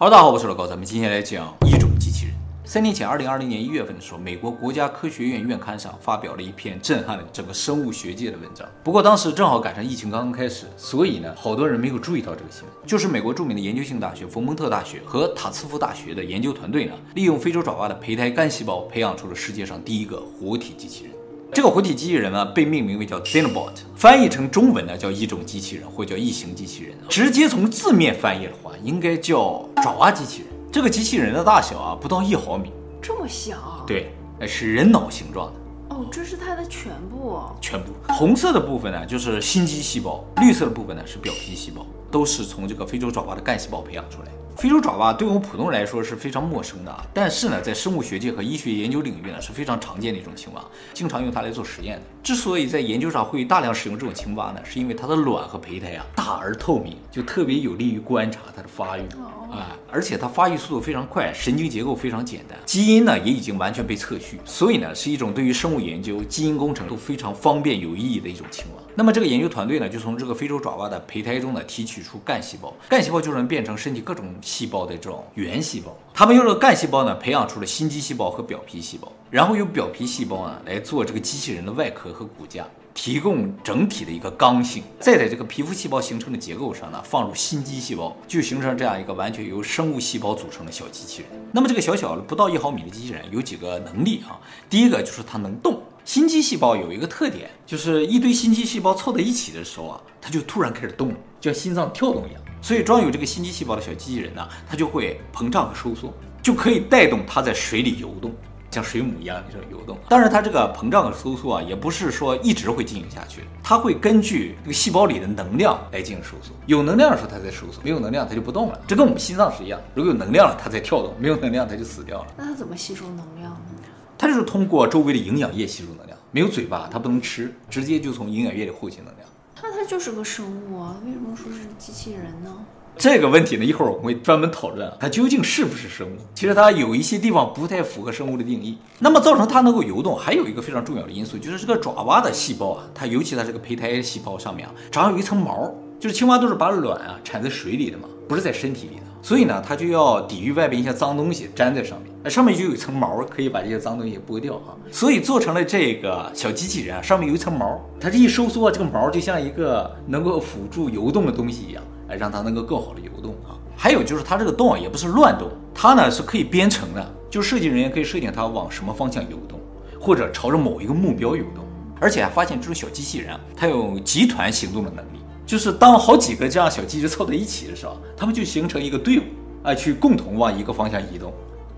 Hello，大家好，我是老高，咱们今天来讲异种机器人。三年前，二零二零年一月份的时候，美国国家科学院院刊上发表了一篇震撼了整个生物学界的文章。不过当时正好赶上疫情刚刚开始，所以呢，好多人没有注意到这个新闻。就是美国著名的研究性大学冯蒙特大学和塔斯夫大学的研究团队呢，利用非洲爪哇的胚胎干细胞，培养出了世界上第一个活体机器人。这个活体机器人呢，被命名为叫 Xenobot，翻译成中文呢叫异种机器人或叫异形机器人。直接从字面翻译的话，应该叫爪哇机器人。这个机器人的大小啊，不到一毫米，这么小？对，是人脑形状的。哦，这是它的全部？全部。红色的部分呢，就是心肌细胞；绿色的部分呢，是表皮细胞，都是从这个非洲爪哇的干细胞培养出来。非洲爪哇对我们普通人来说是非常陌生的啊，但是呢，在生物学界和医学研究领域呢是非常常见的一种青蛙，经常用它来做实验的。之所以在研究上会大量使用这种青蛙呢，是因为它的卵和胚胎啊大而透明，就特别有利于观察它的发育啊，而且它发育速度非常快，神经结构非常简单，基因呢也已经完全被测序，所以呢是一种对于生物研究、基因工程都非常方便有意义的一种青蛙。那么这个研究团队呢就从这个非洲爪哇的胚胎中呢提取出干细胞，干细胞就能变成身体各种细胞的这种。原细胞，他们用这个干细胞呢，培养出了心肌细胞和表皮细胞，然后用表皮细胞呢来做这个机器人的外壳和骨架，提供整体的一个刚性。再在这个皮肤细胞形成的结构上呢，放入心肌细胞，就形成这样一个完全由生物细胞组成的小机器人。那么这个小小的不到一毫米的机器人有几个能力啊？第一个就是它能动。心肌细胞有一个特点，就是一堆心肌细胞凑在一起的时候啊，它就突然开始动，就像心脏跳动一样。所以装有这个心肌细胞的小机器人呢，它就会膨胀和收缩，就可以带动它在水里游动，像水母一样那种游动。当然，它这个膨胀和收缩啊，也不是说一直会进行下去，它会根据这个细胞里的能量来进行收缩。有能量的时候它在收缩，没有能量它就不动了。这跟我们心脏是一样，如果有能量了它在跳动，没有能量它就死掉了。那它怎么吸收能量呢？它就是通过周围的营养液吸收能量。没有嘴巴，它不能吃，直接就从营养液里获取能量。那它就是个生物啊，为什么说是机器人呢？这个问题呢，一会儿我们会专门讨论它究竟是不是生物。其实它有一些地方不太符合生物的定义。那么造成它能够游动，还有一个非常重要的因素，就是这个爪哇的细胞啊，它尤其它这个胚胎细胞上面啊，长有一层毛。就是青蛙都是把卵啊产在水里的嘛，不是在身体里的，所以呢，它就要抵御外边一些脏东西粘在上面，那上面就有一层毛，可以把这些脏东西剥掉啊。所以做成了这个小机器人啊，上面有一层毛，它这一收缩，这个毛就像一个能够辅助游动的东西一样，哎，让它能够更好的游动啊。还有就是它这个动啊，也不是乱动，它呢是可以编程的，就设计人员可以设定它往什么方向游动，或者朝着某一个目标游动，而且啊发现这种小机器人啊，它有集团行动的能力。就是当好几个这样小机器凑在一起的时候，他们就形成一个队伍，哎，去共同往一个方向移动。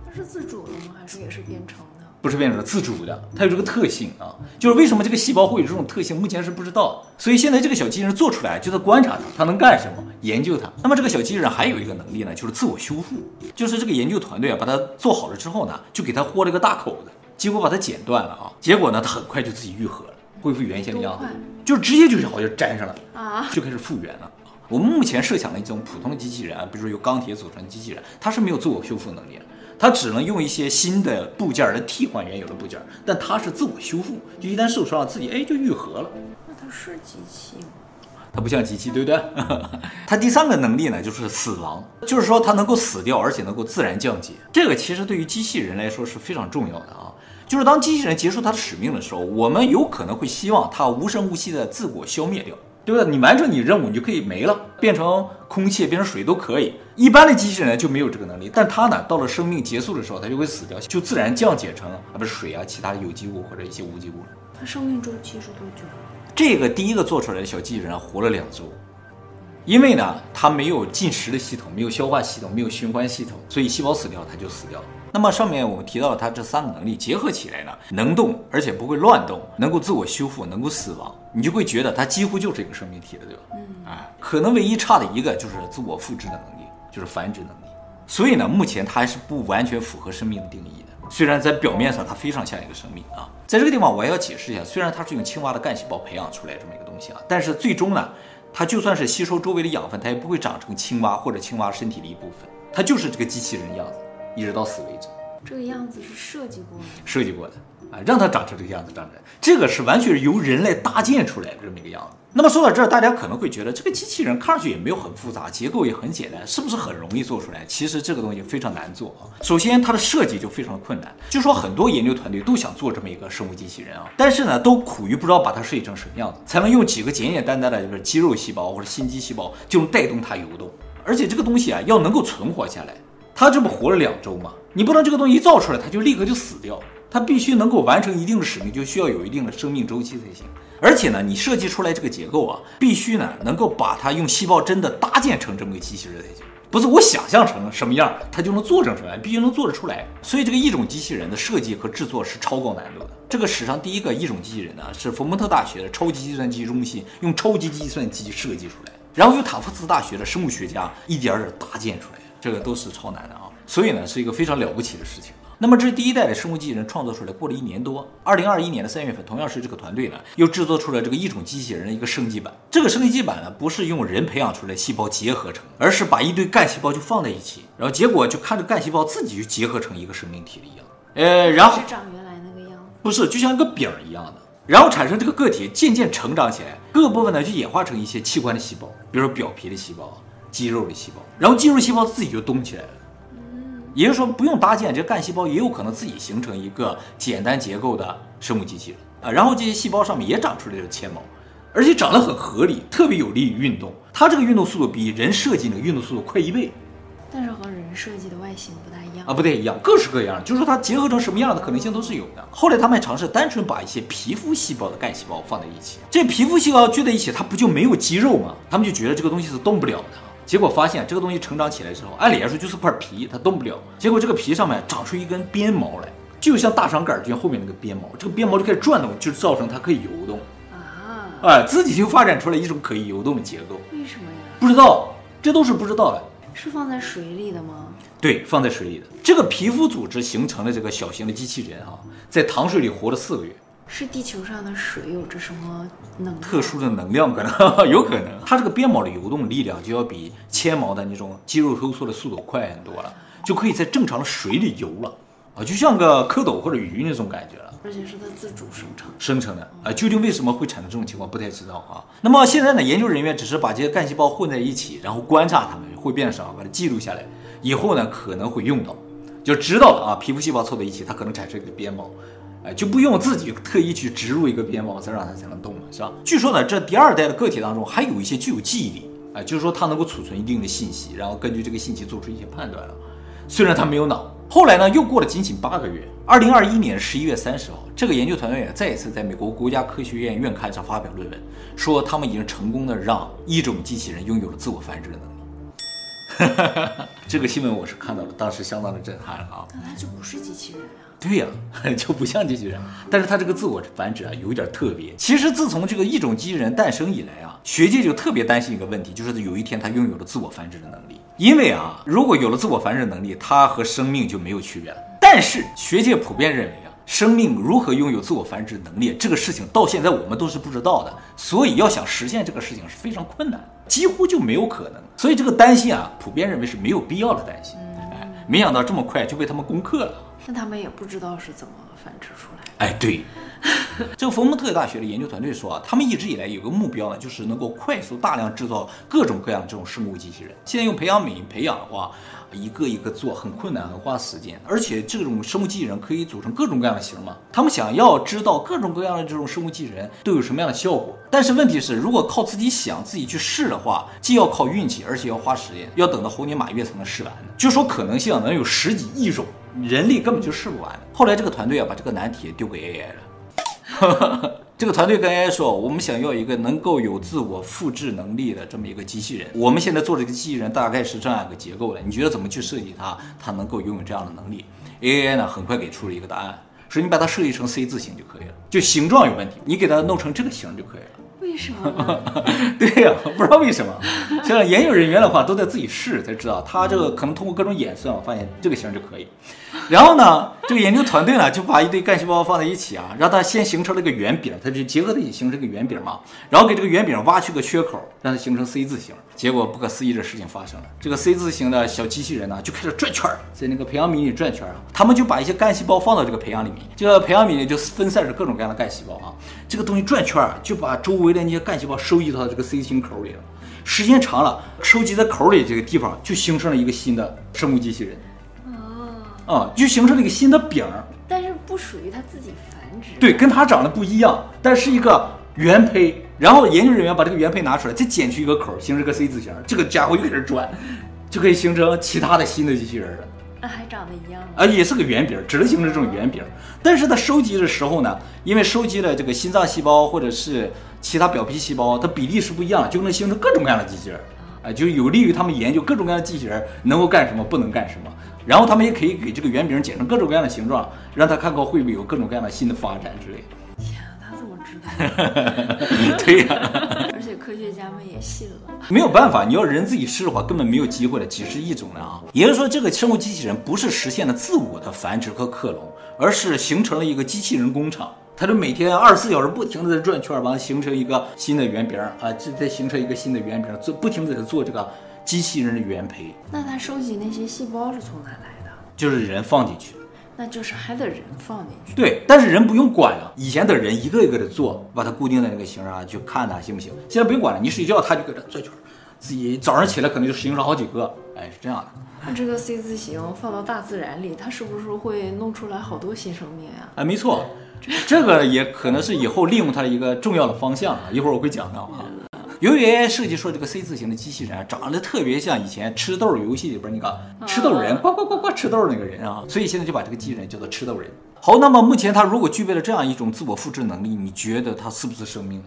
它是自主的吗？还是也是编程的？不是编程，自主的。它有这个特性啊，就是为什么这个细胞会有这种特性，目前是不知道。所以现在这个小机器人做出来，就在观察它，它能干什么，研究它。那么这个小机器人还有一个能力呢，就是自我修复。就是这个研究团队啊，把它做好了之后呢，就给它豁了个大口子，结果把它剪断了啊，结果呢，它很快就自己愈合了。恢复原先的样子，就直接就是好像粘上了啊，就开始复原了。我们目前设想的一种普通的机器人啊，比如说由钢铁组成的机器人，它是没有自我修复能力的，它只能用一些新的部件来替换原有的部件，但它是自我修复，就一旦受伤了，自己哎就愈合了。那它是机器吗？它不像机器，对不对？它第三个能力呢，就是死亡，就是说它能够死掉，而且能够自然降解。这个其实对于机器人来说是非常重要的啊。就是当机器人结束它的使命的时候，我们有可能会希望它无声无息的自我消灭掉，对不对？你完成你任务，你就可以没了，变成空气，变成水都可以。一般的机器人就没有这个能力，但它呢，到了生命结束的时候，它就会死掉，就自然降解成啊，不是水啊，其他的有机物或者一些无机物。它生命周期是多久？这个第一个做出来的小机器人活了两周，因为呢，它没有进食的系统，没有消化系统，没有循环系统，所以细胞死掉，它就死掉了。那么上面我们提到了它这三个能力结合起来呢，能动而且不会乱动，能够自我修复，能够死亡，你就会觉得它几乎就是一个生命体了，对吧？嗯，哎，可能唯一差的一个就是自我复制的能力，就是繁殖能力。所以呢，目前它还是不完全符合生命的定义的。虽然在表面上它非常像一个生命啊，在这个地方我还要解释一下，虽然它是用青蛙的干细胞培养出来这么一个东西啊，但是最终呢，它就算是吸收周围的养分，它也不会长成青蛙或者青蛙身体的一部分，它就是这个机器人样子，一直到死为止。这个样子是设计过的，设计过的啊，让它长成这个样子，长成这个是完全是由人类搭建出来的这么一个样子。那么说到这儿，大家可能会觉得这个机器人看上去也没有很复杂，结构也很简单，是不是很容易做出来？其实这个东西非常难做啊。首先，它的设计就非常的困难，据说很多研究团队都想做这么一个生物机器人啊，但是呢，都苦于不知道把它设计成什么样子，才能用几个简简单单的就是肌肉细胞或者心肌细胞就能带动它游动。而且这个东西啊，要能够存活下来，它这不活了两周吗？你不能这个东西一造出来，它就立刻就死掉，它必须能够完成一定的使命，就需要有一定的生命周期才行。而且呢，你设计出来这个结构啊，必须呢能够把它用细胞真的搭建成这么个机器人才行，不是我想象成什么样，它就能做成什么样，必须能做得出来。所以这个异种机器人的设计和制作是超高难度的。这个史上第一个异种机器人呢，是佛蒙特大学的超级计算机中心用超级计算机设计出来，然后由塔夫茨大学的生物学家一点点搭建出来，这个都是超难的啊。所以呢，是一个非常了不起的事情。那么这是第一代的生物机器人创作出来，过了一年多，二零二一年的三月份，同样是这个团队呢，又制作出了这个异种机器人的一个升级版。这个升级版呢，不是用人培养出来细胞结合成，而是把一堆干细胞就放在一起，然后结果就看着干细胞自己就结合成一个生命体了一样。呃，然后是长原来那个样子，不是，就像一个饼一样的，然后产生这个个体渐渐成长起来，各个部分呢就演化成一些器官的细胞，比如说表皮的细胞、肌肉的细胞，然后肌肉细胞自己就动起来了。嗯也就是说，不用搭建，这干细胞也有可能自己形成一个简单结构的生物机器人啊。然后这些细胞上面也长出来了纤毛，而且长得很合理，特别有利于运动。它这个运动速度比人设计那个运动速度快一倍，但是和人设计的外形不太一样啊，不太一样，各式各样。就是说它结合成什么样的可能性都是有的。后来他们尝试单纯把一些皮肤细胞的干细胞放在一起，这皮肤细胞聚在一起，它不就没有肌肉吗？他们就觉得这个东西是动不了的。结果发现这个东西成长起来之后，按理来说就是块皮，它动不了。结果这个皮上面长出一根鞭毛来，就像大肠杆菌后面那个鞭毛，这个鞭毛就开始转动，就造成它可以游动啊！哎，自己就发展出来一种可以游动的结构。为什么呀？不知道，这都是不知道的。是放在水里的吗？对，放在水里的。这个皮肤组织形成了这个小型的机器人啊，在糖水里活了四个月。是地球上的水有着什么能特殊的能量？可能 有可能，它这个鞭毛的游动力量就要比纤毛的那种肌肉收缩的速度快很多了，就可以在正常的水里游了啊，就像个蝌蚪或者鱼那种感觉了。而且是它自主生成生成的啊，究竟为什么会产生这种情况，不太知道啊。那么现在呢，研究人员只是把这些干细胞混在一起，然后观察它们会变成什么，把它记录下来，以后呢可能会用到，就知道了啊。皮肤细胞凑在一起，它可能产生一个鞭毛。哎，就不用自己特意去植入一个鞭毛，再让它才能动了，是吧？据说呢，这第二代的个体当中还有一些具有记忆力，哎，就是说它能够储存一定的信息，然后根据这个信息做出一些判断了。虽然它没有脑。后来呢，又过了仅仅八个月，二零二一年十一月三十号，这个研究团队也再一次在美国国家科学院院刊上发表论文，说他们已经成功的让一种机器人拥有了自我繁殖的能力。这个新闻我是看到了，当时相当的震撼啊！本来就不是机器人啊？对呀、就不像机器人。但是它这个自我繁殖啊，有一点特别。其实自从这个异种机器人诞生以来啊，学界就特别担心一个问题，就是有一天它拥有了自我繁殖的能力。因为啊，如果有了自我繁殖能力，它和生命就没有区别了。但是学界普遍认为啊，生命如何拥有自我繁殖能力，这个事情到现在我们都是不知道的。所以要想实现这个事情是非常困难，几乎就没有可能。所以这个担心啊，普遍认为是没有必要的担心。哎，没想到这么快就被他们攻克了。那他们也不知道是怎么繁殖出来的。哎，对，这个佛蒙特大学的研究团队说啊，他们一直以来有个目标呢，就是能够快速大量制造各种各样这种生物机器人。现在用培养皿培养的话，一个一个做很困难，很花时间。而且这种生物机器人可以组成各种各样的形嘛。他们想要知道各种各样的这种生物机器人都有什么样的效果。但是问题是，如果靠自己想自己去试的话，既要靠运气，而且要花时间，要等到猴年马月才能试完。就说可能性能有十几亿种。人力根本就试不完。后来这个团队啊，把这个难题丢给 AI 了。这个团队跟 AI 说：“我们想要一个能够有自我复制能力的这么一个机器人。我们现在做这个机器人大概是这样一个结构的。你觉得怎么去设计它，它能够拥有这样的能力？”AI 呢，很快给出了一个答案，说：“你把它设计成 C 字形就可以了，就形状有问题，你给它弄成这个形就可以了。”为什么呢？对呀、啊，不知道为什么。像研究人员的话，都在自己试才知道，他这个可能通过各种演算，我发现这个型就可以。然后呢，这个研究团队呢，就把一堆干细胞放在一起啊，让它先形成了一个圆饼，它就结合在一起形成一个圆饼嘛。然后给这个圆饼挖去个缺口，让它形成 C 字形。结果不可思议的事情发生了，这个 C 字形的小机器人呢，就开始转圈，在那个培养皿里转圈啊。他们就把一些干细胞放到这个培养皿里面，这个培养皿里就分散着各种各样的干细胞啊。这个东西转圈儿，就把周围的那些干细胞收集到这个 C 型口里了。时间长了，收集在口里这个地方就形成了一个新的生物机器人。啊，就形成了一个新的饼儿，但是不属于它自己繁殖。对，跟它长得不一样，但是一个原胚。然后研究人员把这个原胚拿出来，再剪去一个口，形成个 C 字形，这个家伙又开始转，就可以形成其他的新的机器人了。那还长得一样吗？啊，也是个圆饼，只能形成这种圆饼。但是它收集的时候呢，因为收集了这个心脏细胞或者是其他表皮细胞，它比例是不一样，就能形成各种各样的机器人。啊，就有利于他们研究各种各样的机器人能够干什么，不能干什么。然后他们也可以给这个圆饼剪成各种各样的形状，让他看看会不会有各种各样的新的发展之类的。天啊，他怎么知道？对呀、啊，而且科学家们也信了。没有办法，你要人自己试的话，根本没有机会的，几十亿种的啊。也就是说，这个生物机器人不是实现了自我的繁殖和克隆，而是形成了一个机器人工厂。它就每天二十四小时不停的在转圈，完了形成一个新的圆饼啊，这再形成一个新的圆饼，做不停的在做这个。机器人的原胚，那他收集那些细胞是从哪来的？就是人放进去，那就是还得人放进去。对，但是人不用管了，以前的人一个一个的做，把它固定在那个形上，去看它行不行？现在不用管了，你睡觉它就搁这转圈，自己早上起来可能就形成好几个，哎，是这样的。那这个 C 字形放到大自然里，它是不是会弄出来好多新生命呀？啊，没错，这个也可能是以后利用它的一个重要的方向啊，一会儿我会讲到啊。由于设计出这个 C 字形的机器人长得特别像以前吃豆游戏里边那个吃豆人，呱呱呱呱吃豆那个人啊，所以现在就把这个机器人叫做吃豆人。好，那么目前它如果具备了这样一种自我复制能力，你觉得它是不是生命？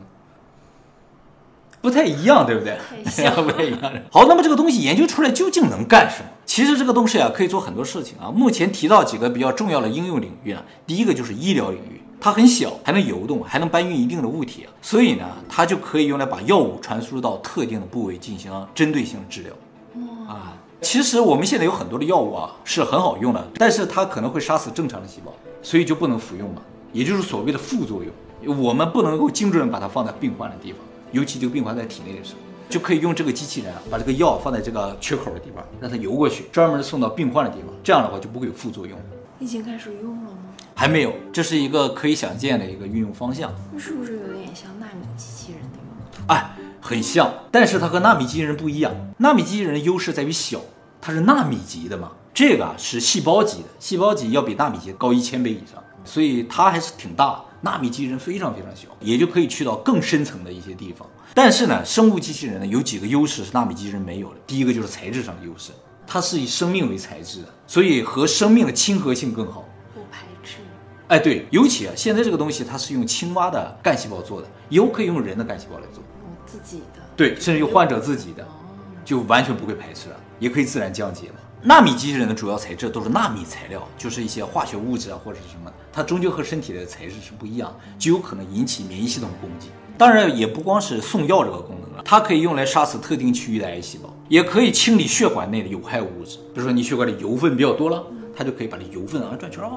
不太一样，对不对？不太一样。好，那么这个东西研究出来究竟能干什么？其实这个东西啊，可以做很多事情啊。目前提到几个比较重要的应用领域啊，第一个就是医疗领域。它很小，还能游动，还能搬运一定的物体，所以呢，它就可以用来把药物传输到特定的部位进行针对性的治疗。啊，其实我们现在有很多的药物啊是很好用的，但是它可能会杀死正常的细胞，所以就不能服用嘛。也就是所谓的副作用，我们不能够精准把它放在病患的地方，尤其这个病患在体内的时候，就可以用这个机器人把这个药放在这个缺口的地方，让它游过去，专门送到病患的地方，这样的话就不会有副作用。已经开始用了吗？还没有，这是一个可以想见的一个运用方向。那是不是有点像纳米机器人的用途？哎，很像，但是它和纳米机器人不一样。纳米机器人的优势在于小，它是纳米级的嘛。这个是细胞级的，细胞级要比纳米级高一千倍以上，所以它还是挺大。纳米机器人非常非常小，也就可以去到更深层的一些地方。但是呢，生物机器人呢有几个优势是纳米机器人没有的。第一个就是材质上的优势，它是以生命为材质的，所以和生命的亲和性更好。哎，对，尤其啊，现在这个东西它是用青蛙的干细胞做的，以后可以用人的干细胞来做，用自己的，对，甚至用患者自己的，就完全不会排斥了，也可以自然降解嘛。纳米机器人的主要材质都是纳米材料，就是一些化学物质啊或者是什么，它终究和身体的材质是不一样，就有可能引起免疫系统攻击。当然，也不光是送药这个功能了，它可以用来杀死特定区域的癌细胞，也可以清理血管内的有害物质，比如说你血管里油分比较多了。它就可以把这油分啊转圈啊，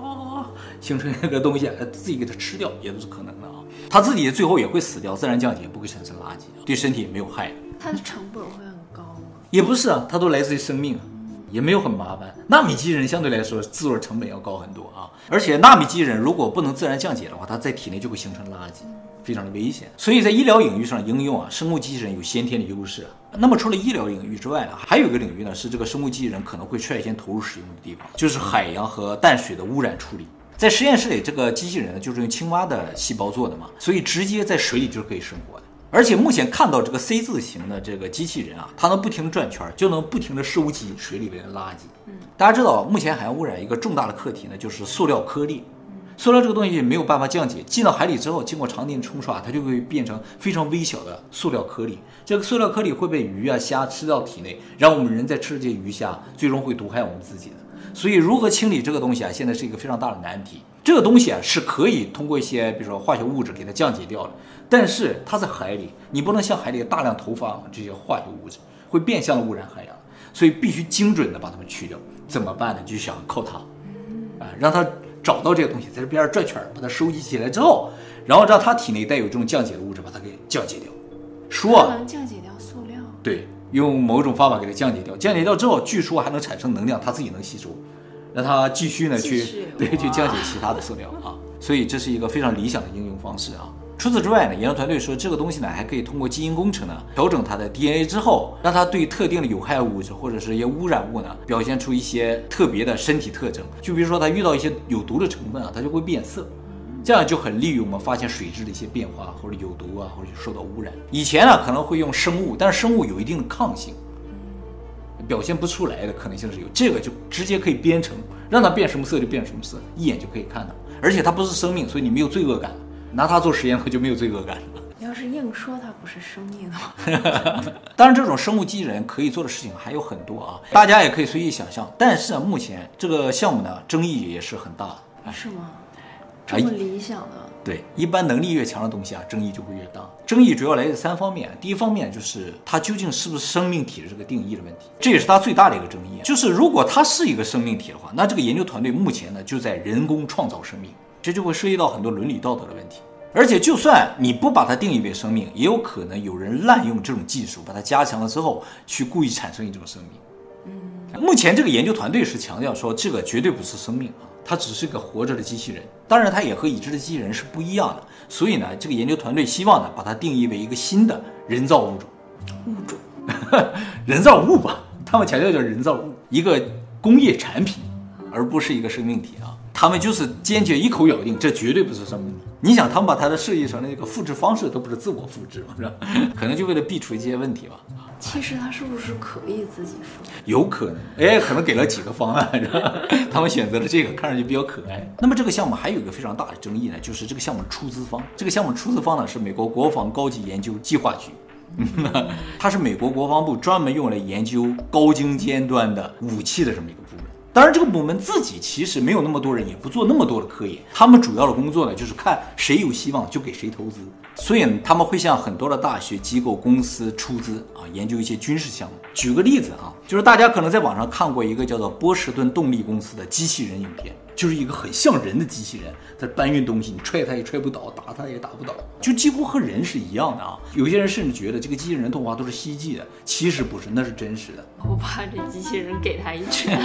形成一个东西，自己给它吃掉也都是可能的啊。它自己最后也会死掉，自然降解，不会产生垃圾，对身体也没有害。它的成本会很高吗？也不是啊，它都来自于生命，也没有很麻烦。纳米机器人相对来说制作成本要高很多啊，而且纳米机器人如果不能自然降解的话，它在体内就会形成垃圾。非常的危险，所以在医疗领域上应用啊，生物机器人有先天的优势。那么除了医疗领域之外呢，还有一个领域呢，是这个生物机器人可能会率先投入使用的地方，就是海洋和淡水的污染处理。在实验室里，这个机器人呢，就是用青蛙的细胞做的嘛，所以直接在水里就是可以生活的。而且目前看到这个 C 字形的这个机器人啊，它能不停地转圈，就能不停的收集水里边的垃圾。嗯，大家知道，目前海洋污染一个重大的课题呢，就是塑料颗粒。塑料这个东西没有办法降解，进到海里之后，经过常年冲刷，它就会变成非常微小的塑料颗粒。这个塑料颗粒会被鱼啊虾吃到体内，让我们人在吃这些鱼虾，最终会毒害我们自己的。所以如何清理这个东西啊，现在是一个非常大的难题。这个东西啊是可以通过一些比如说化学物质给它降解掉的，但是它在海里，你不能向海里大量投放这些化学物质，会变相的污染海洋，所以必须精准的把它们去掉。怎么办呢？就想靠它，啊，让它找到这个东西，在这边转圈，把它收集起来之后，然后让它体内带有这种降解的物质，把它给降解掉。说能降解掉塑料？对，用某种方法给它降解掉。降解掉之后，据说还能产生能量，它自己能吸收，让它继续呢去 对去降解其他的塑料啊。所以这是一个非常理想的应用方式啊。除此之外呢，研究团队说这个东西呢还可以通过基因工程呢调整它的 DNA 之后，让它对特定的有害物质或者是一些污染物呢表现出一些特别的身体特征。就比如说它遇到一些有毒的成分啊，它就会变色，这样就很利于我们发现水质的一些变化或者有毒啊或者受到污染。以前呢可能会用生物，但是生物有一定的抗性，表现不出来的可能性是有。这个就直接可以编程，让它变什么色就变什么色，一眼就可以看到。而且它不是生命，所以你没有罪恶感。拿它做实验，它就没有罪恶感了。要是硬说它不是生命的话，当然这种生物机器人可以做的事情还有很多啊，大家也可以随意想象。但是啊目前这个项目呢，争议也是很大的。是吗？这么理想的？对，一般能力越强的东西啊，争议就会越大。争议主要来自三方面，第一方面就是它究竟是不是生命体的这个定义的问题，这也是它最大的一个争议。就是如果它是一个生命体的话，那这个研究团队目前呢就在人工创造生命。这就会涉及到很多伦理道德的问题，而且就算你不把它定义为生命，也有可能有人滥用这种技术，把它加强了之后，去故意产生一种生命。嗯，目前这个研究团队是强调说，这个绝对不是生命啊，它只是个活着的机器人。当然，它也和已知的机器人是不一样的。所以呢，这个研究团队希望呢，把它定义为一个新的人造物种。物种，人造物吧？他们强调叫人造物，一个工业产品，而不是一个生命体啊。他们就是坚决一口咬定，这绝对不是生命。你想，他们把它的设计成了一个复制方式，都不是自我复制嘛？是吧？可能就为了避除一些问题吧。其实它是不是可以自己复制？有可能，哎，可能给了几个方案，是吧？他们选择了这个，看上去比较可爱。那么这个项目还有一个非常大的争议呢，就是这个项目出资方，这个项目出资方呢是美国国防高级研究计划局，它是美国国防部专门用来研究高精尖端的武器的这么一个部门。当然，这个部门自己其实没有那么多人，也不做那么多的科研。他们主要的工作呢，就是看谁有希望就给谁投资。所以呢，他们会向很多的大学、机构、公司出资啊，研究一些军事项目。举个例子啊，就是大家可能在网上看过一个叫做波士顿动力公司的机器人影片。就是一个很像人的机器人，在搬运东西，你踹它也踹不倒，打它也打不倒，就几乎和人是一样的啊。有些人甚至觉得这个机器人动画都是 CG 的，其实不是，那是真实的。我怕这机器人给他一拳。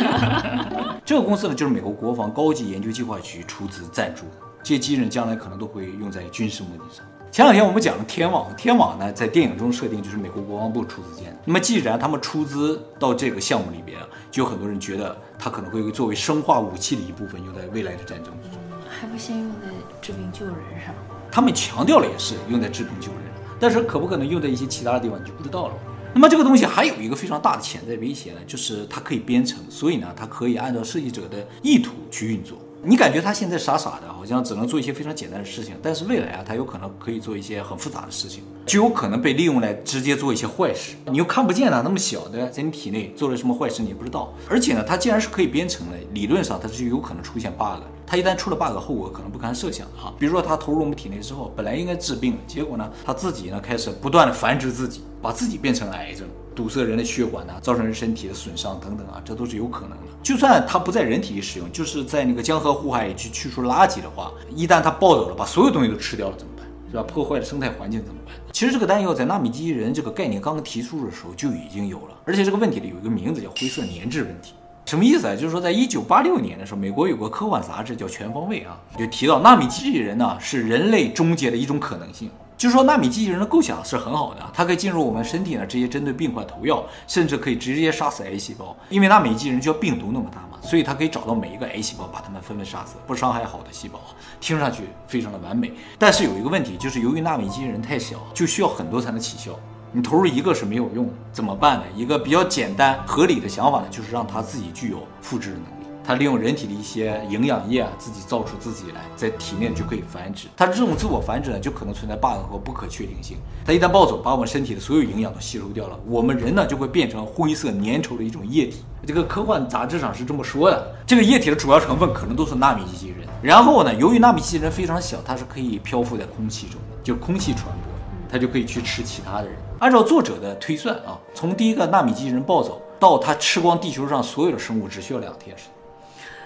这个公司呢，就是美国国防高级研究计划局出资赞助的，这些机器人将来可能都会用在军事目的上。前两天我们讲了天网，天网呢在电影中设定就是美国国防部出资建的。那么既然他们出资到这个项目里边，就有很多人觉得它可能会作为生化武器的一部分用在未来的战争之中。还不先用在治病救人上？他们强调了也是用在治病救人，但是可不可能用在一些其他的地方你就不知道了。那么这个东西还有一个非常大的潜在威胁呢，就是它可以编程，所以呢它可以按照设计者的意图去运作。你感觉他现在傻傻的，好像只能做一些非常简单的事情，但是未来啊，他有可能可以做一些很复杂的事情，就有可能被利用来直接做一些坏事。你又看不见它那么小的，在你体内做了什么坏事，你也不知道。而且呢，它既然是可以编程的，理论上它是有可能出现 bug。它一旦出了 bug，后果可能不堪设想啊。比如说它投入我们体内之后，本来应该治病，结果呢，它自己呢开始不断的繁殖自己，把自己变成了癌症。堵塞人的血管呐，造成人身体的损伤等等啊，这都是有可能的。就算它不在人体里使用，就是在那个江河湖海里去去除垃圾的话，一旦它暴走了，把所有东西都吃掉了怎么办？是吧？破坏了生态环境怎么办？其实这个担忧在纳米机器人这个概念刚刚提出的时候就已经有了，而且这个问题里有一个名字叫灰色粘滞问题。什么意思啊？就是说在一九八六年的时候，美国有个科幻杂志叫《全方位》啊，就提到纳米机器人呢是人类终结的一种可能性。就是说，纳米机器人的构想是很好的，它可以进入我们身体呢，直接针对病患投药，甚至可以直接杀死癌细胞。因为纳米机器人就像病毒那么大嘛，所以它可以找到每一个癌细胞，把它们纷纷杀死，不伤害好的细胞。听上去非常的完美，但是有一个问题，就是由于纳米机器人太小，就需要很多才能起效。你投入一个是没有用，怎么办呢？一个比较简单合理的想法呢，就是让它自己具有复制能力。它利用人体的一些营养液啊，自己造出自己来，在体内就可以繁殖。它这种自我繁殖呢，就可能存在 bug 和不可确定性。它一旦暴走，把我们身体的所有营养都吸收掉了，我们人呢就会变成灰色粘稠的一种液体。这个科幻杂志上是这么说的。这个液体的主要成分可能都是纳米机器人。然后呢，由于纳米机器人非常小，它是可以漂浮在空气中的，就空气传播，它就可以去吃其他的人。按照作者的推算啊，从第一个纳米机器人暴走到它吃光地球上所有的生物，只需要两天时间。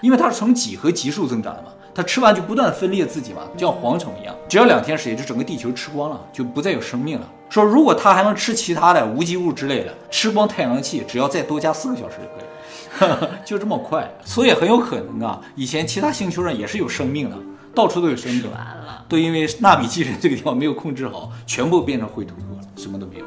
因为它是呈几何级数增长的嘛，它吃完就不断分裂自己嘛，就像蝗虫一样，只要两天时间就整个地球吃光了，就不再有生命了。说如果它还能吃其他的无机物之类的，吃光太阳气，只要再多加四个小时就可以，就这么快。所以很有可能啊，以前其他星球上也是有生命的，到处都有生命，完了，都因为纳米机器人这个地方没有控制好，全部变成灰秃秃了，什么都没有。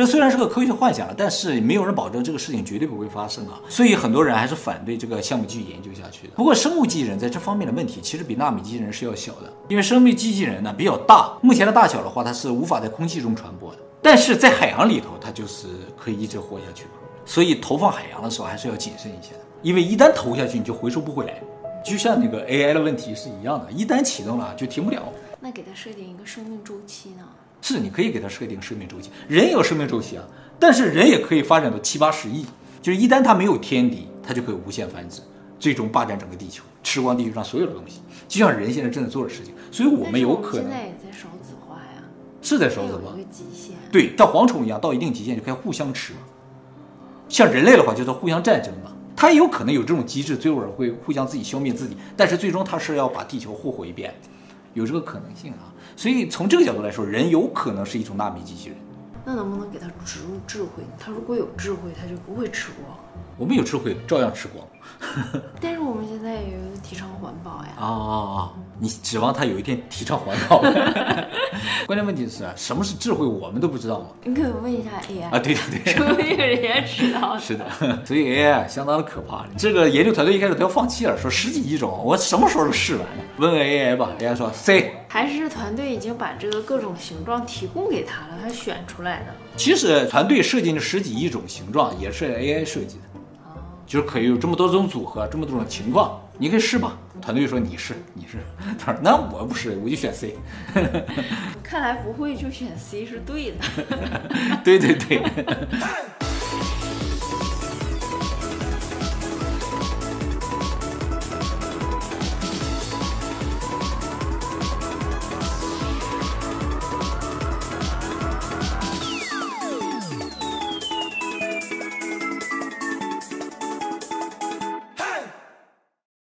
这虽然是个科学幻想了，但是没有人保证这个事情绝对不会发生啊，所以很多人还是反对这个项目继续研究下去的。不过生物机器人在这方面的问题其实比纳米机器人是要小的，因为生命机器人呢比较大，目前的大小的话它是无法在空气中传播的，但是在海洋里头它就是可以一直活下去嘛。所以投放海洋的时候还是要谨慎一些的，因为一旦投下去你就回收不回来，就像那个 AI 的问题是一样的，一旦启动了就停不了。那给它设定一个生命周期呢？是，你可以给它设定生命周期，人也有生命周期啊，但是人也可以发展到七八十亿，就是一旦它没有天敌，它就可以无限繁殖，最终霸占整个地球，吃光地球上所有的东西，就像人现在正在做的事情。所以我们有可能现在也在少子化呀，是在少子化，有一个极限，对，像蝗虫一样，到一定极限就可以互相吃。像人类的话，就是互相战争嘛，它也有可能有这种机制，最后会互相自己消灭自己，但是最终它是要把地球霍霍一遍。有这个可能性啊，所以从这个角度来说，人有可能是一种纳米机器人。那能不能给它植入智慧？它如果有智慧，它就不会吃光。我们有智慧，照样吃光。但是我们现在也有提倡环保呀。啊啊啊！你指望他有一天提倡环保？关键问题是啊，什么是智慧，我们都不知道吗？你可以问一下 AI 啊，对对对，说不定人家知道。是的，所以 AI 相当的可怕。这个研究团队一开始都要放弃了，说十几亿种，我什么时候都试完了。问问 AI 吧，AI 说 C。还是团队已经把这个各种形状提供给他了，他选出来的。其实团队设计的十几亿种形状也是 AI 设计的，就是可以有这么多种组合，这么多种情况，你可以试吧。团队说你是你是，他说那我不是，我就选 C。看来不会就选 C 是对的。对 对对。